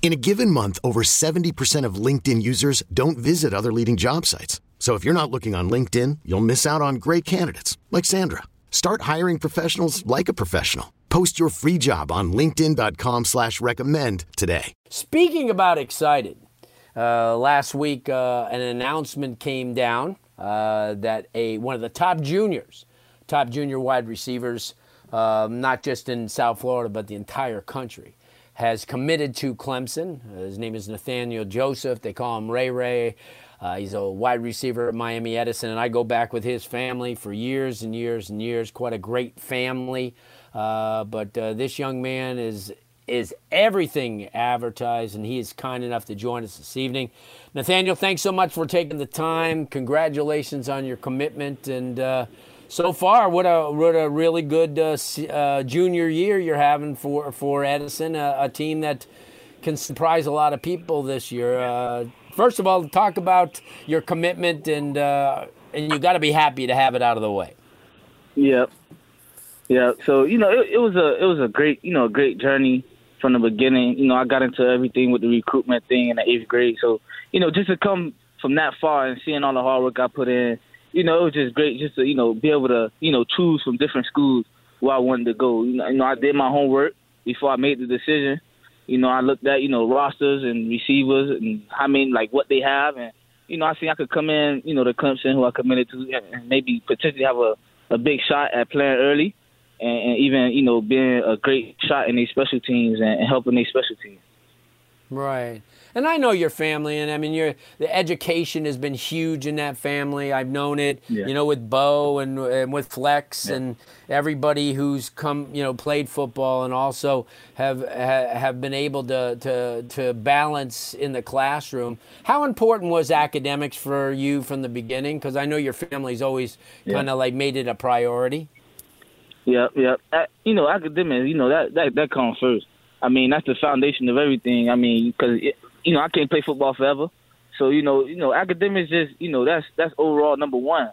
In a given month, over 70% of LinkedIn users don't visit other leading job sites. So if you're not looking on LinkedIn, you'll miss out on great candidates like Sandra. Start hiring professionals like a professional. Post your free job on LinkedIn.com slash recommend today. Speaking about excited, uh, last week uh, an announcement came down uh, that a one of the top juniors, top junior wide receivers, um, not just in South Florida but the entire country, has committed to Clemson. Uh, his name is Nathaniel Joseph. They call him Ray Ray. Uh, he's a wide receiver at Miami Edison, and I go back with his family for years and years and years. Quite a great family. Uh, but uh, this young man is is everything advertised, and he is kind enough to join us this evening. Nathaniel, thanks so much for taking the time. Congratulations on your commitment, and uh, so far, what a what a really good uh, uh, junior year you're having for for Edison, a, a, team that can surprise a lot of people this year. Uh, first of all, talk about your commitment, and uh, and you got to be happy to have it out of the way. Yeah, yeah. So you know, it, it was a it was a great you know a great journey from the beginning. You know, I got into everything with the recruitment thing in the eighth grade. So you know, just to come from that far and seeing all the hard work I put in you know, it was just great just to, you know, be able to, you know, choose from different schools where I wanted to go. You know, you know, I did my homework before I made the decision. You know, I looked at, you know, rosters and receivers and how many, like, what they have. And, you know, I think I could come in, you know, to Clemson, who I committed to, and maybe potentially have a, a big shot at playing early and, and even, you know, being a great shot in these special teams and, and helping these special teams. Right. And I know your family, and I mean, your the education has been huge in that family. I've known it, yeah. you know, with Bo and, and with Flex yeah. and everybody who's come, you know, played football and also have have been able to to to balance in the classroom. How important was academics for you from the beginning? Because I know your family's always yeah. kind of like made it a priority. Yeah, yeah. You know, academics. You know that that that comes first. I mean, that's the foundation of everything. I mean, because you know, I can't play football forever. So you know, you know, academics just you know that's that's overall number one.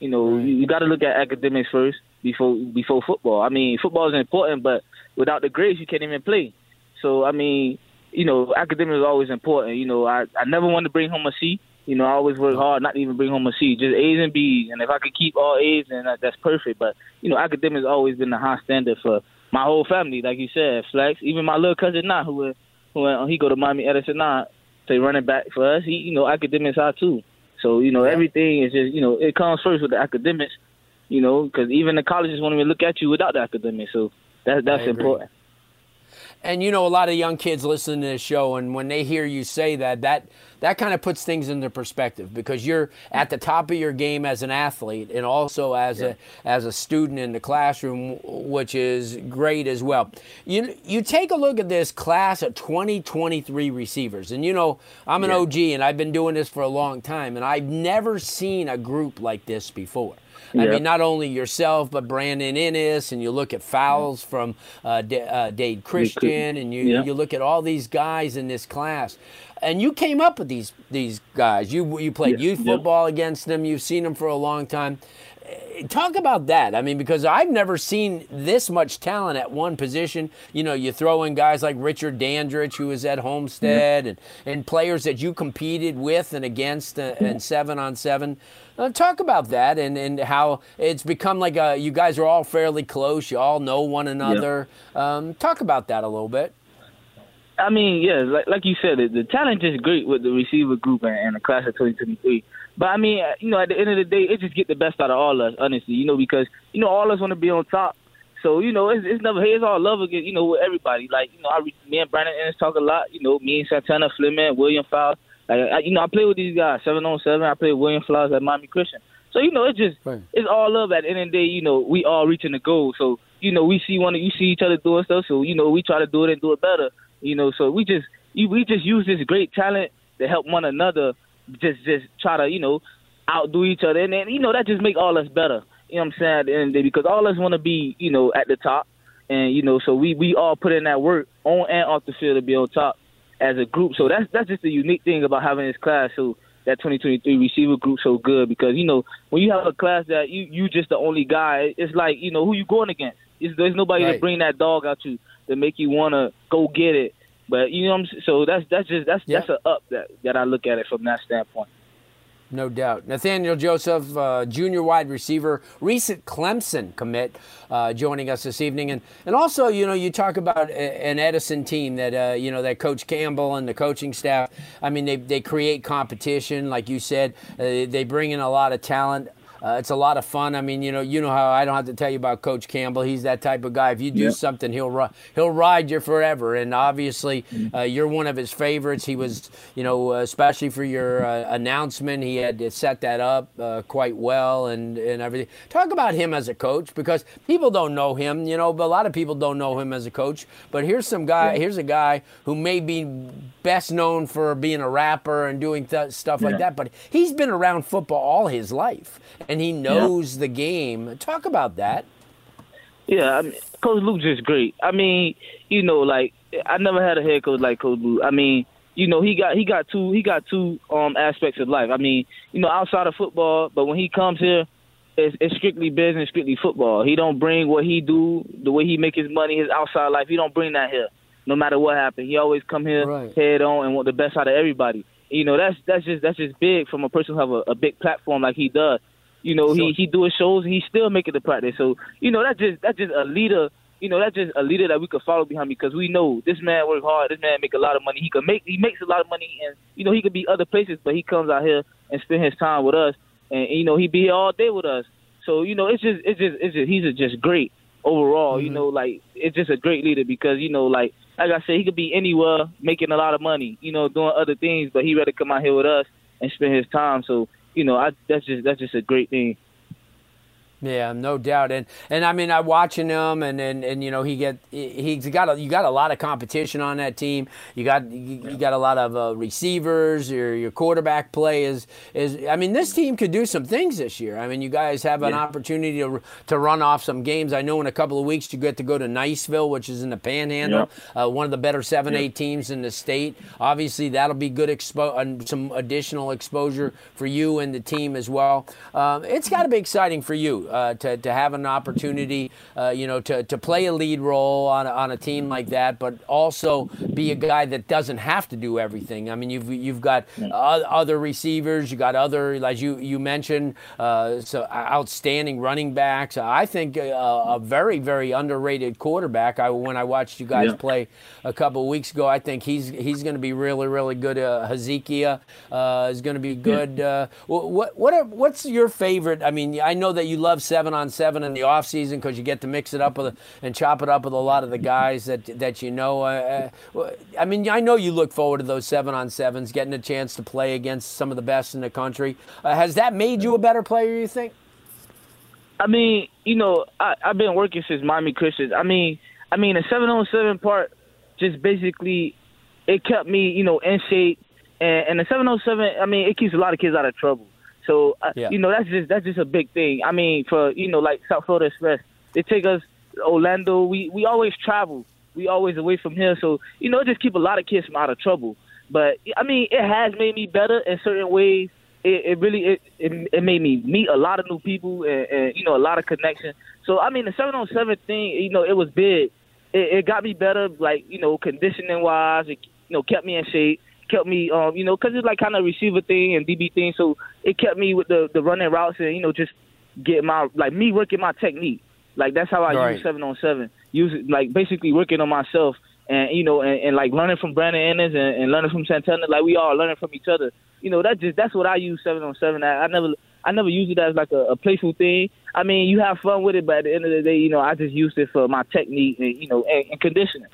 You know, right. you, you got to look at academics first before before football. I mean, football is important, but without the grades, you can't even play. So I mean, you know, academics is always important. You know, I I never want to bring home a C. You know, I always work hard not to even bring home a C, just A's and B's. And if I could keep all A's, then that, that's perfect. But you know, academics always been the high standard for my whole family. Like you said, Flex, even my little cousin now, who uh, who uh, he go to Miami Edison now, say running back for us. He, you know, academics are too. So you know, yeah. everything is just you know, it comes first with the academics. You know, because even the colleges won't even look at you without the academics. So that that's important. And you know, a lot of young kids listen to this show, and when they hear you say that, that that kind of puts things into perspective because you're at the top of your game as an athlete and also as yeah. a as a student in the classroom, which is great as well. You you take a look at this class of 2023 receivers, and you know I'm an yeah. OG and I've been doing this for a long time, and I've never seen a group like this before. I mean, not only yourself, but Brandon Inniss, and you look at Fowles from uh, D- uh, Dade Christian, and you, you look at all these guys in this class. And you came up with these these guys. You you played youth football against them. You've seen them for a long time talk about that. I mean, because I've never seen this much talent at one position. You know, you throw in guys like Richard Dandridge, who was at Homestead, and, and players that you competed with and against uh, and seven on seven. Uh, talk about that and, and how it's become like a, you guys are all fairly close. You all know one another. Um, talk about that a little bit. I mean, yeah, like, like you said, the, the talent is great with the receiver group and, and the class of 2023. But I mean, uh, you know, at the end of the day, it just get the best out of all of us, honestly. You know, because you know all of us want to be on top. So you know, it's, it's never hey, it's all love again. You know, with everybody. Like you know, I me and Brandon Inniss talk a lot. You know, me and Santana Fleming, William Fowles. Like I, you know, I play with these guys seven on seven. I play with William Flowers at Miami Christian. So you know, it just right. it's all love. At the end of the day, you know, we all reaching the goal. So you know, we see one, you see each other doing stuff. So you know, we try to do it and do it better. You know, so we just we just use this great talent to help one another. Just just try to you know outdo each other, and then you know that just make all us better. You know what I'm saying? At the end of the day, because all us want to be you know at the top, and you know, so we we all put in that work on and off the field to be on top as a group. So that's that's just the unique thing about having this class. So that 2023 receiver group so good because you know when you have a class that you you just the only guy, it's like you know who you going against. It's, there's nobody right. to bring that dog out to to make you want to go get it. But you know, what I'm, so that's that's just that's yeah. that's a up that that I look at it from that standpoint. No doubt. Nathaniel Joseph, uh, junior wide receiver, recent Clemson commit, uh, joining us this evening, and and also, you know, you talk about an Edison team that uh, you know that Coach Campbell and the coaching staff. I mean, they they create competition, like you said. Uh, they bring in a lot of talent. Uh, it's a lot of fun. I mean, you know, you know how I don't have to tell you about Coach Campbell. He's that type of guy. If you do yep. something, he'll ri- he'll ride you forever. And obviously, mm-hmm. uh, you're one of his favorites. He was, you know, especially for your uh, announcement, he had set that up uh, quite well and and everything. Talk about him as a coach because people don't know him. You know, but a lot of people don't know him as a coach. But here's some guy. Yeah. Here's a guy who may be best known for being a rapper and doing th- stuff yeah. like that. But he's been around football all his life and he knows yeah. the game. Talk about that. Yeah, I mean, Coach Luke just great. I mean, you know, like I never had a head coach like Coach Luke. I mean, you know, he got he got two he got two um aspects of life. I mean, you know, outside of football, but when he comes here, it's, it's strictly business, strictly football. He don't bring what he do, the way he make his money, his outside life. He don't bring that here. No matter what happens, he always come here right. head on and want the best out of everybody. You know, that's that's just that's just big from a person who have a, a big platform like he does. You know, he he doing shows and he still making the practice. So you know, that's just that's just a leader. You know, that's just a leader that we could follow behind because we know this man work hard. This man make a lot of money. He could make he makes a lot of money, and you know he could be other places, but he comes out here and spend his time with us, and you know he be here all day with us. So you know, it's just it's just it's just he's just great overall. Mm-hmm. You know, like it's just a great leader because you know, like like I said, he could be anywhere making a lot of money. You know, doing other things, but he rather come out here with us and spend his time. So you know, I, that's just that's just a great thing. Yeah, no doubt, and and I mean, I'm watching him, and and, and you know, he get he's got a, you got a lot of competition on that team. You got you, got a lot of uh, receivers. Your your quarterback play is is. I mean, this team could do some things this year. I mean, you guys have an yeah. opportunity to to run off some games. I know in a couple of weeks you get to go to Niceville, which is in the Panhandle, uh, one of the better seven eight teams in the state. Obviously, that'll be good expo and some additional exposure for you and the team as well. Um, it's got to be exciting for you uh, to, to have an opportunity, uh, you know, to, to play a lead role on a, on a team like that, but also be a guy that doesn't have to do everything. I mean, you've you've got other receivers, you got other, as you you mentioned, uh, so outstanding running backs. I think a, a, very very underrated quarterback. I when I watched you guys yeah. play a couple of weeks ago, I think he's he's going to be really really good. Uh, Hezekiah uh, is going to be good. Yeah. Uh, what what are, what's your favorite? I mean, I know that you love seven on seven in the off season because you get to mix it up with and chop it up with a lot of the guys that that you know. Uh, uh, I mean, I know you look forward to those seven on sevens, getting a chance to play against some of the best in the country. Uh, has that made you a better player? You think? I mean, you know, I, I've been working since Miami Christians. I mean, I mean, the seven on seven part just basically it kept me, you know, in shape. And, and the 707, I mean, it keeps a lot of kids out of trouble. So uh, yeah. you know that's just that's just a big thing. I mean, for you know like South Florida Express, they take us Orlando. We we always travel. We always away from here. So you know, just keep a lot of kids from out of trouble. But I mean, it has made me better in certain ways. It, it really it, it it made me meet a lot of new people and, and you know a lot of connection. So I mean, the seven on seven thing, you know, it was big. It, it got me better, like you know, conditioning wise. It you know kept me in shape kept me, um, you know, because it's like kind of receiver thing and DB thing. So it kept me with the the running routes and you know just get my like me working my technique. Like that's how I right. use seven on seven. Use like basically working on myself and you know and, and like learning from Brandon Inniss and, and learning from Santana. Like we all learning from each other. You know that just that's what I use seven on seven. I, I never I never use it as like a, a playful thing. I mean, you have fun with it, but at the end of the day, you know, I just use it for my technique and you know and, and conditioning.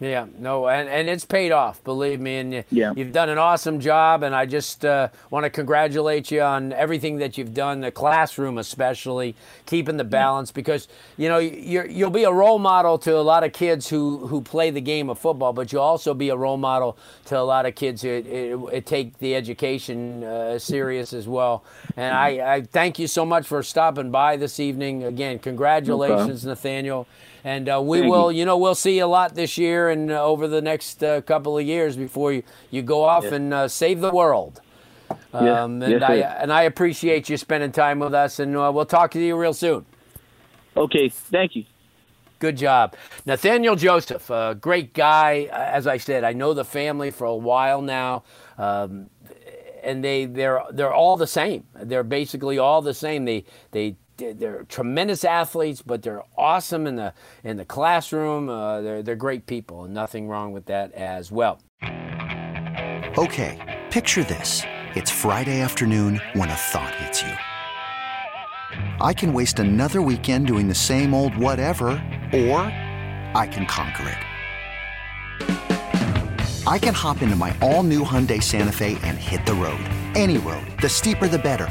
Yeah, no, and, and it's paid off, believe me. And you, Yeah. you've done an awesome job, and I just uh, want to congratulate you on everything that you've done, the classroom especially, keeping the balance, because, you know, you're, you'll be a role model to a lot of kids who, who play the game of football, but you'll also be a role model to a lot of kids who, who, who take the education uh, serious as well. And I, I thank you so much for stopping by this evening. Again, congratulations, Nathaniel. And uh, we Thank will, you. you know, we'll see you a lot this year and uh, over the next uh, couple of years before you, you go off Yeah. and uh, save the world. Yeah. Um, and Yes, I sir. and I appreciate you spending time with us, and uh, we'll talk to you real soon. Okay, thank you. Good job, Nathaniel Joseph, a great guy. As I said, I know the family for a while now, um, and they they're they're all the same. They're basically all the same. They they they're tremendous athletes, but they're awesome in the in the classroom. Uh, they're they're great people, nothing wrong with that as well. Okay, picture this. It's Friday afternoon when a thought hits you. I can waste another weekend doing the same old whatever, or I can conquer it. I can hop into my all new Hyundai Santa Fe and hit the road. Any road. The steeper, the better.